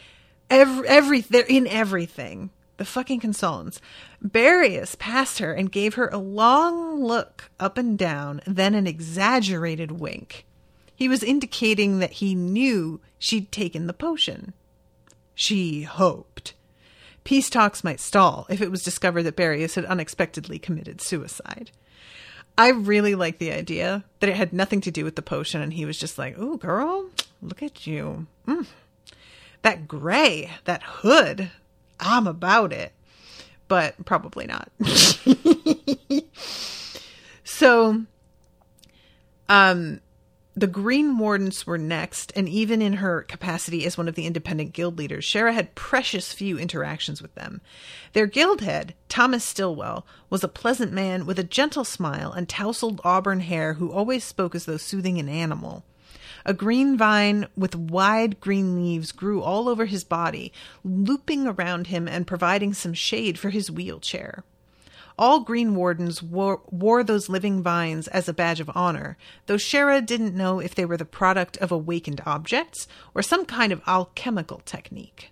every, every, they're in everything. The fucking consultants. Barius passed her and gave her a long look up and down, then an exaggerated wink. He was indicating that he knew she'd taken the potion. She hoped peace talks might stall if it was discovered that Barius had unexpectedly committed suicide. I really like the idea that it had nothing to do with the potion, and he was just like, "Ooh, girl, look at you. Mm. That gray, that hood, I'm about it." But probably not. so, um, the Green Wardens were next, and even in her capacity as one of the independent guild leaders, Shera had precious few interactions with them. Their guild head, Thomas Stillwell, was a pleasant man with a gentle smile and tousled auburn hair who always spoke as though soothing an animal. A green vine with wide green leaves grew all over his body, looping around him and providing some shade for his wheelchair. All Green Wardens wore, wore those living vines as a badge of honor, though Shera didn't know if they were the product of awakened objects or some kind of alchemical technique.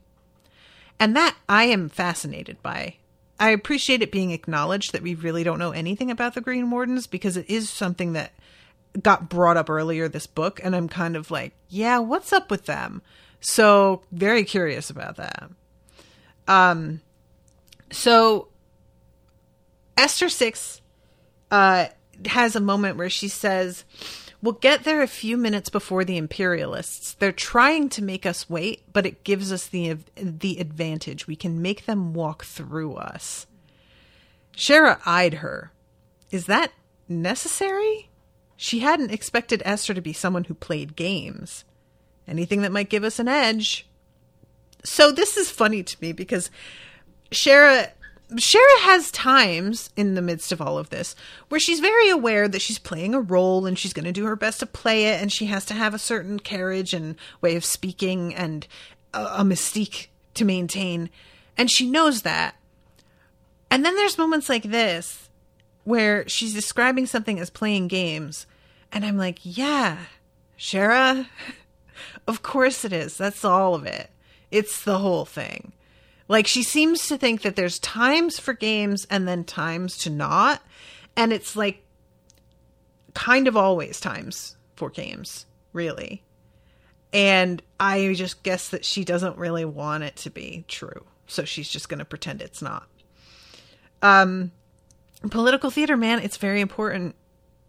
And that I am fascinated by. I appreciate it being acknowledged that we really don't know anything about the Green Wardens because it is something that got brought up earlier this book, and I'm kind of like, yeah, what's up with them? So very curious about that. Um, so Esther six, uh, has a moment where she says, We'll get there a few minutes before the imperialists. They're trying to make us wait, but it gives us the the advantage. We can make them walk through us. Shera eyed her. Is that necessary? She hadn't expected Esther to be someone who played games. Anything that might give us an edge. So this is funny to me because Shera Shera has times in the midst of all of this where she's very aware that she's playing a role and she's going to do her best to play it and she has to have a certain carriage and way of speaking and a, a mystique to maintain. And she knows that. And then there's moments like this where she's describing something as playing games. And I'm like, yeah, Shera, of course it is. That's all of it. It's the whole thing. Like she seems to think that there's times for games and then times to not. And it's like kind of always times for games, really. And I just guess that she doesn't really want it to be true. So she's just going to pretend it's not. Um political theater, man, it's very important.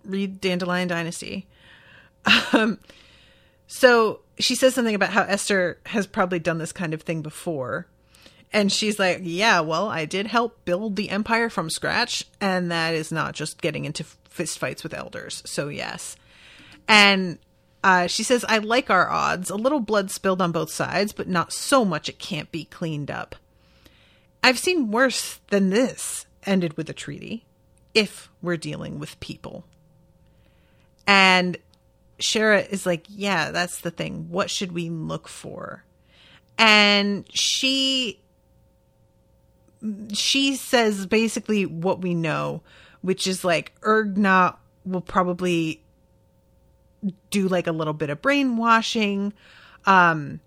Read Dandelion Dynasty. Um so she says something about how Esther has probably done this kind of thing before and she's like, Yeah, well, I did help build the empire from scratch. And that is not just getting into fistfights with elders. So, yes. And uh, she says, I like our odds. A little blood spilled on both sides, but not so much it can't be cleaned up. I've seen worse than this ended with a treaty, if we're dealing with people. And Shera is like, Yeah, that's the thing. What should we look for? And she she says basically what we know, which is like Ergnat will probably do like a little bit of brainwashing. Um,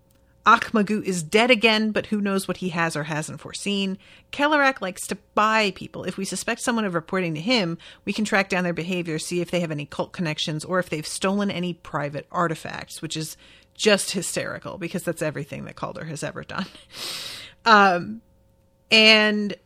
Akhmagut is dead again, but who knows what he has or hasn't foreseen. Kelarac likes to buy people. If we suspect someone of reporting to him, we can track down their behavior, see if they have any cult connections, or if they've stolen any private artifacts, which is just hysterical because that's everything that Calder has ever done. Um, and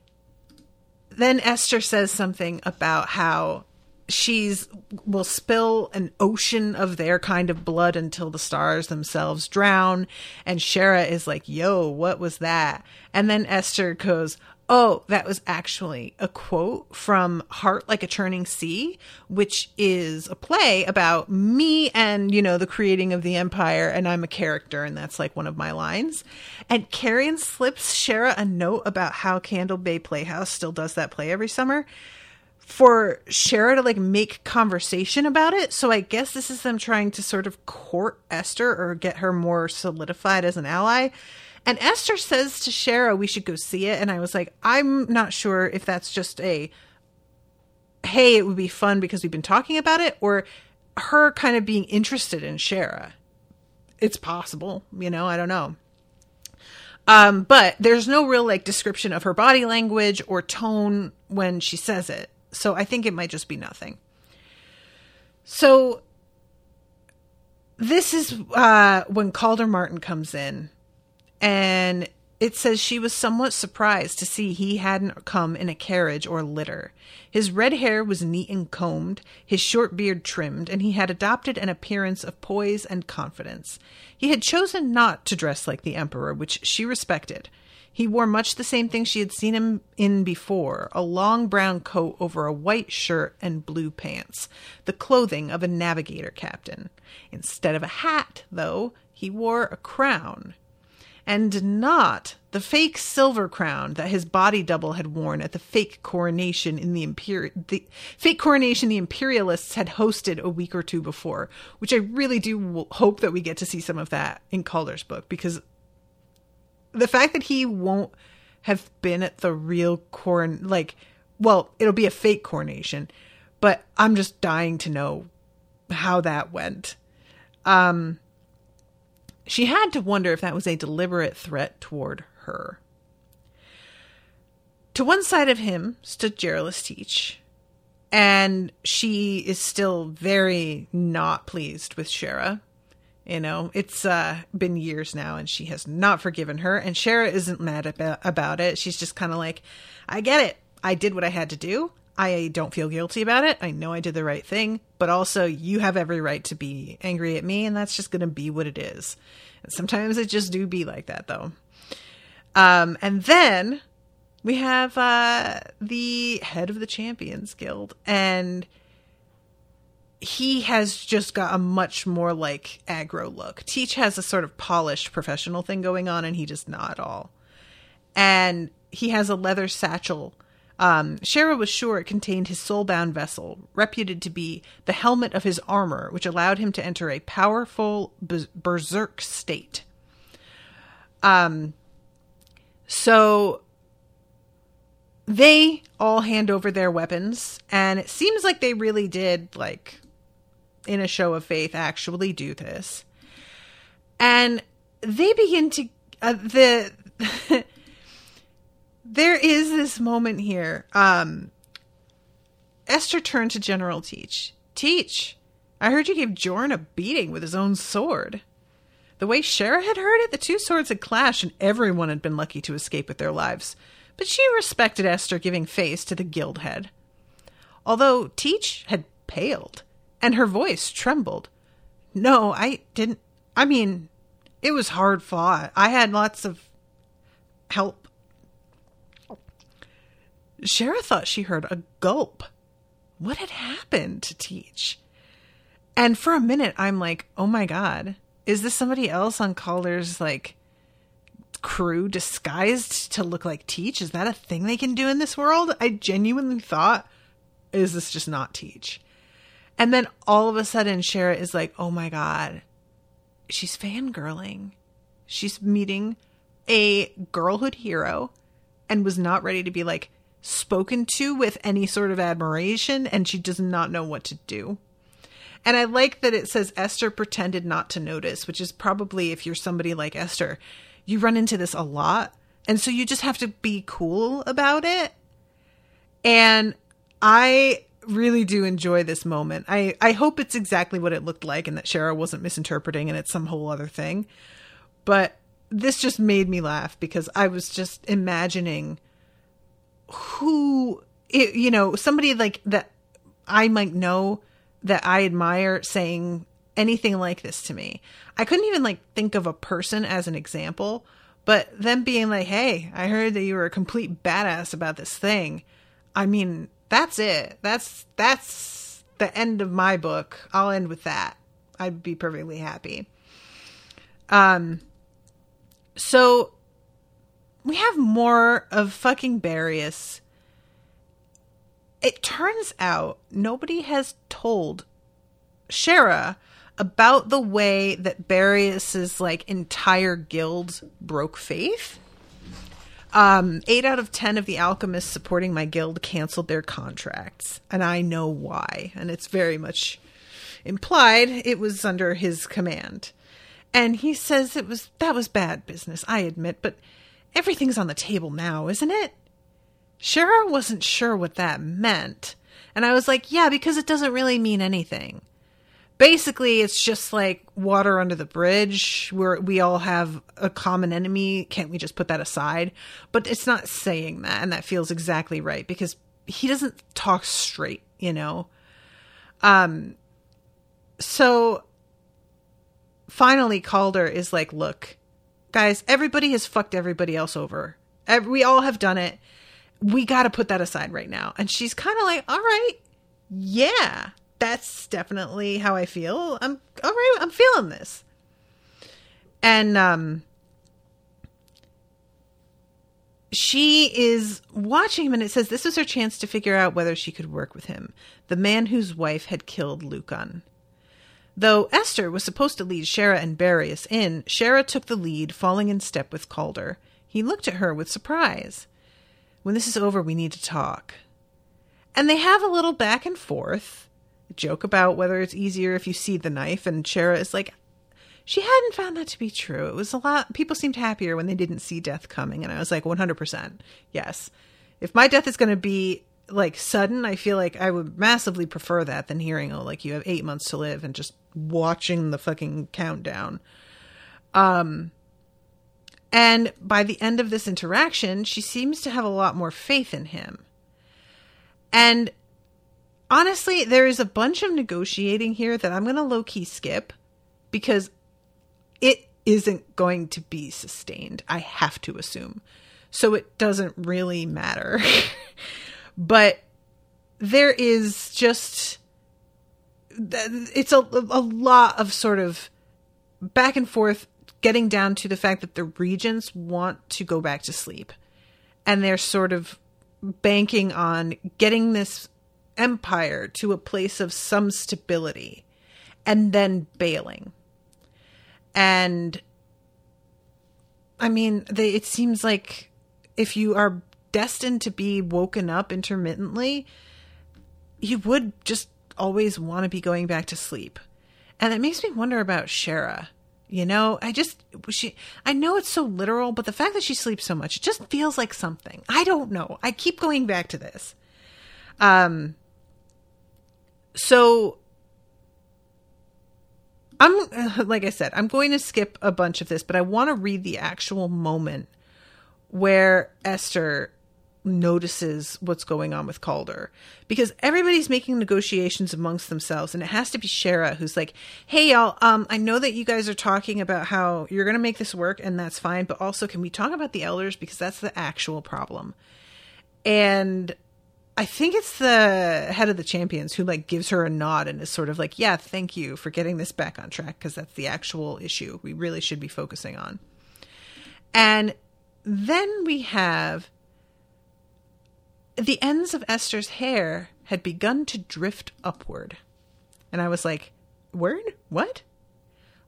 then Esther says something about how she's will spill an ocean of their kind of blood until the stars themselves drown. And Shera is like yo what was that? And then Esther goes Oh, that was actually a quote from Heart Like a Churning Sea, which is a play about me and, you know, the creating of the empire, and I'm a character, and that's like one of my lines. And Carrion slips Shera a note about how Candle Bay Playhouse still does that play every summer for Shera to like make conversation about it. So I guess this is them trying to sort of court Esther or get her more solidified as an ally. And Esther says to Shera, we should go see it. And I was like, I'm not sure if that's just a, hey, it would be fun because we've been talking about it, or her kind of being interested in Shera. It's possible, you know, I don't know. Um, but there's no real like description of her body language or tone when she says it. So I think it might just be nothing. So this is uh, when Calder Marten comes in and it says she was somewhat surprised to see he hadn't come in a carriage or litter. His red hair was neat and combed, his short beard trimmed, and he had adopted an appearance of poise and confidence. He had chosen not to dress like the Emperor, which she respected. He wore much the same thing she had seen him in before a long brown coat over a white shirt and blue pants, the clothing of a navigator captain. Instead of a hat, though, he wore a crown and not the fake silver crown that his body double had worn at the fake coronation in the imperial the fake coronation the imperialists had hosted a week or two before which i really do hope that we get to see some of that in calder's book because the fact that he won't have been at the real coron like well it'll be a fake coronation but i'm just dying to know how that went um she had to wonder if that was a deliberate threat toward her. To one side of him stood Geraldus Teach, And she is still very not pleased with Shera. You know, it's uh, been years now and she has not forgiven her. And Shera isn't mad about, about it. She's just kind of like, I get it. I did what I had to do. I don't feel guilty about it. I know I did the right thing, but also you have every right to be angry at me, and that's just going to be what it is. And sometimes it just do be like that, though. Um, and then we have uh, the head of the Champions Guild, and he has just got a much more like aggro look. Teach has a sort of polished professional thing going on, and he does not at all. And he has a leather satchel um, Shera was sure it contained his soul-bound vessel, reputed to be the helmet of his armor, which allowed him to enter a powerful berserk state. Um, so they all hand over their weapons, and it seems like they really did, like, in a show of faith, actually do this. And they begin to uh, the there is this moment here. Um, Esther turned to General Teach. Teach, I heard you gave Jorn a beating with his own sword. The way Shera had heard it, the two swords had clashed and everyone had been lucky to escape with their lives. But she respected Esther giving face to the guild head. Although Teach had paled and her voice trembled. No, I didn't. I mean, it was hard fought. I had lots of help Shera thought she heard a gulp. What had happened to Teach? And for a minute, I'm like, oh my God, is this somebody else on Calder's like crew disguised to look like Teach? Is that a thing they can do in this world? I genuinely thought, is this just not Teach? And then all of a sudden, Shara is like, oh my God, she's fangirling. She's meeting a girlhood hero and was not ready to be like, spoken to with any sort of admiration and she does not know what to do. And I like that it says Esther pretended not to notice, which is probably if you're somebody like Esther, you run into this a lot. And so you just have to be cool about it. And I really do enjoy this moment. I, I hope it's exactly what it looked like and that Shera wasn't misinterpreting and it's some whole other thing. But this just made me laugh because I was just imagining who it, you know somebody like that I might know that I admire saying anything like this to me. I couldn't even like think of a person as an example, but them being like, "Hey, I heard that you were a complete badass about this thing." I mean, that's it. That's that's the end of my book. I'll end with that. I'd be perfectly happy. Um so we have more of fucking Barius. It turns out nobody has told Shera about the way that Barius's like entire guild broke faith. Um, eight out of ten of the alchemists supporting my guild canceled their contracts, and I know why. And it's very much implied it was under his command. And he says it was that was bad business, I admit, but Everything's on the table now, isn't it? Shera wasn't sure what that meant. And I was like, yeah, because it doesn't really mean anything. Basically, it's just like water under the bridge where we all have a common enemy. Can't we just put that aside? But it's not saying that. And that feels exactly right because he doesn't talk straight, you know? Um, so finally, Calder is like, look, guys, everybody has fucked everybody else over. We all have done it. We got to put that aside right now. And she's kind of like, all right, yeah, that's definitely how I feel. I'm all right. I'm feeling this. And, um, she is watching him and it says this was her chance to figure out whether she could work with him, the man whose wife had killed Lucan. Though Esther was supposed to lead Shera and Barius in, Shera took the lead, falling in step with Calder. He looked at her with surprise. When this is over, we need to talk. And they have a little back and forth, joke about whether it's easier if you see the knife, and Shera is like, she hadn't found that to be true. It was a lot, people seemed happier when they didn't see death coming. And I was like, 100%. Yes. If my death is going to be like sudden, I feel like I would massively prefer that than hearing, oh, like you have eight months to live and just watching the fucking countdown. Um, and by the end of this interaction, she seems to have a lot more faith in him. And honestly, there is a bunch of negotiating here that I'm going to low key skip because it isn't going to be sustained. I have to assume. So it doesn't really matter. but there is just it's a a lot of sort of back and forth getting down to the fact that the regents want to go back to sleep and they're sort of banking on getting this empire to a place of some stability and then bailing and i mean they, it seems like if you are destined to be woken up intermittently you would just always want to be going back to sleep and it makes me wonder about Shera you know, I just she I know it's so literal, but the fact that she sleeps so much, it just feels like something. I don't know. I keep going back to this. Um so I'm like I said, I'm going to skip a bunch of this, but I want to read the actual moment where Esther notices what's going on with Calder because everybody's making negotiations amongst themselves and it has to be Shera who's like, "Hey y'all, um I know that you guys are talking about how you're going to make this work and that's fine, but also can we talk about the elders because that's the actual problem." And I think it's the head of the champions who like gives her a nod and is sort of like, "Yeah, thank you for getting this back on track because that's the actual issue we really should be focusing on." And then we have the ends of Esther's hair had begun to drift upward. And I was like, Word? What?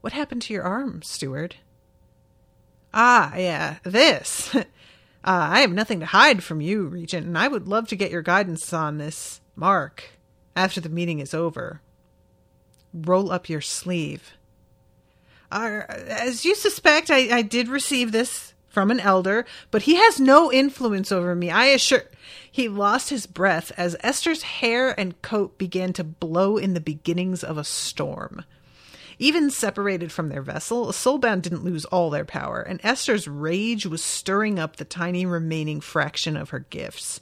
What happened to your arm, steward? Ah, yeah, this. uh, I have nothing to hide from you, Regent, and I would love to get your guidance on this mark after the meeting is over. Roll up your sleeve. Uh, as you suspect, I, I did receive this from an elder, but he has no influence over me. I assure. He lost his breath as Esther's hair and coat began to blow in the beginnings of a storm. Even separated from their vessel, Soulbound didn't lose all their power, and Esther's rage was stirring up the tiny remaining fraction of her gifts.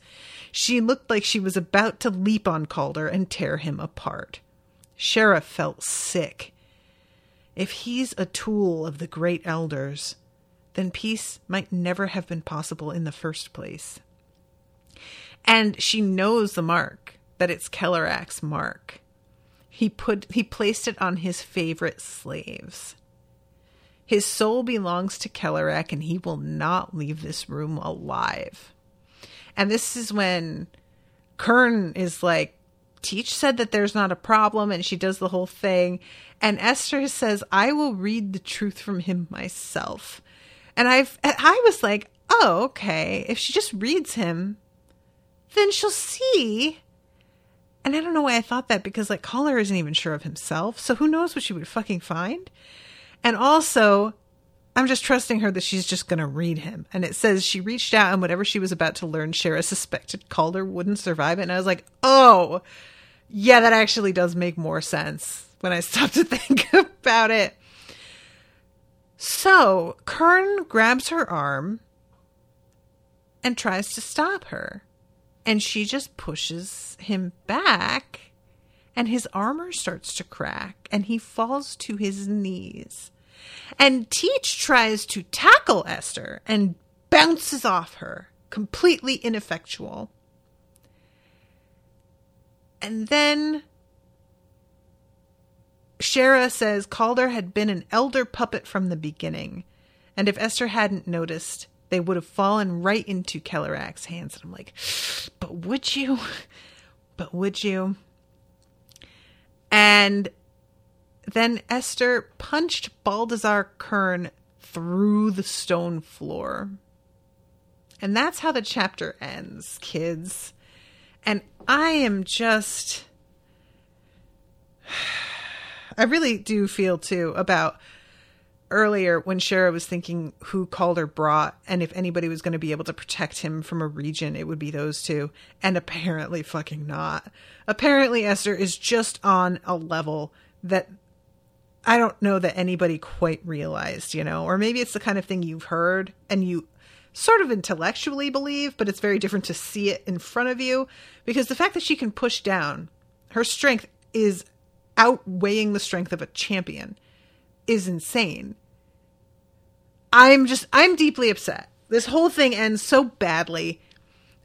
She looked like she was about to leap on Calder and tear him apart. Shera felt sick. If he's a tool of the great elders, then peace might never have been possible in the first place. And she knows the mark, that it's Kelarac's mark. He put he placed it on his favorite slaves. His soul belongs to Kelarac and he will not leave this room alive. And this is when Kern is like, Teach said that there's not a problem, and she does the whole thing. And Esther says, I will read the truth from him myself. And I've I was like, oh, okay. If she just reads him, then she'll see. And I don't know why I thought that because like Calder isn't even sure of himself, so who knows what she would fucking find? And also, I'm just trusting her that she's just going to read him. And it says she reached out and whatever she was about to learn, Shera suspected Calder wouldn't survive it. And I was like, oh, yeah, that actually does make more sense when I stop to think about it. So Kern grabs her arm and tries to stop her. And she just pushes him back, and his armor starts to crack, and he falls to his knees. And Teach tries to tackle Esther and bounces off her, completely ineffectual. And then Shera says Calder had been an elder puppet from the beginning, and if Esther hadn't noticed, they would have fallen right into Kelarac's hands. And I'm like, but would you? But would you? And then Esther punched Baldezar Kern through the stone floor. And that's how the chapter ends, kids. And I am just. I really do feel too about earlier when Shera was thinking who Calder brought and if anybody was going to be able to protect him from a regent, it would be those two. And apparently fucking not. Apparently Esther is just on a level that I don't know that anybody quite realized, you know, or maybe it's the kind of thing you've heard and you sort of intellectually believe, but it's very different to see it in front of you because the fact that she can push down, her strength is outweighing the strength of a champion is insane. I'm just I'm deeply upset. This whole thing ends so badly.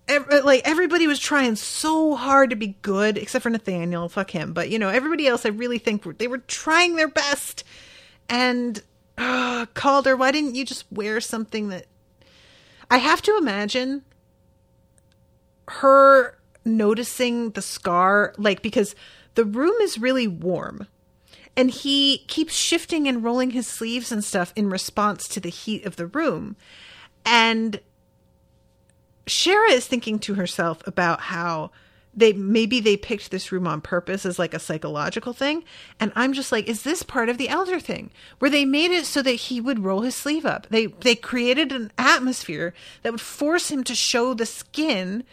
Every, like everybody was trying so hard to be good, except for Nathaniel. Fuck him. But you know, everybody else, I really think they were trying their best. And uh, Calder, why didn't you just wear something that? I have to imagine her noticing the scar, like because the room is really warm and he keeps shifting and rolling his sleeves and stuff in response to the heat of the room. And Shera is thinking to herself about how they maybe they picked this room on purpose as like a psychological thing. And i'm just like is this part of the elder thing? Where they made it so that he would roll his sleeve up. They they created an atmosphere that would force him to show the skin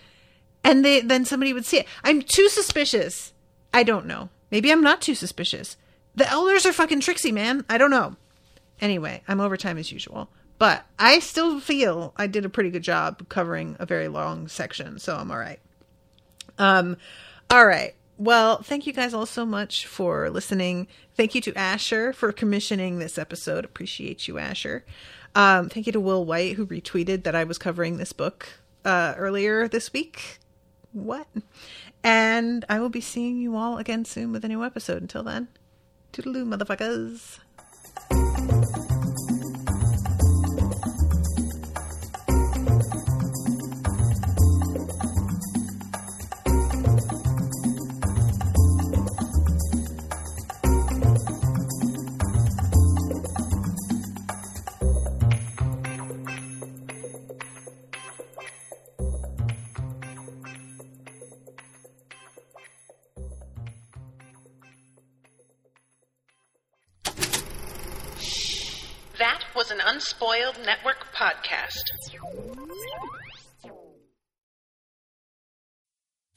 and they then somebody would see it. I'm too suspicious. I don't know. Maybe i'm not too suspicious the elders are fucking tricksy, man. I don't know. Anyway, I'm overtime as usual. But I still feel I did a pretty good job covering a very long section, so I'm all right. Um, all right. Well, thank you guys all so much for listening. Thank you to Asher for commissioning this episode. Appreciate you, Asher. Um, thank you to Will White who retweeted that I was covering this book uh, earlier this week. What? And I will be seeing you all again soon with a new episode. Until then. Toodaloo, motherfuckers.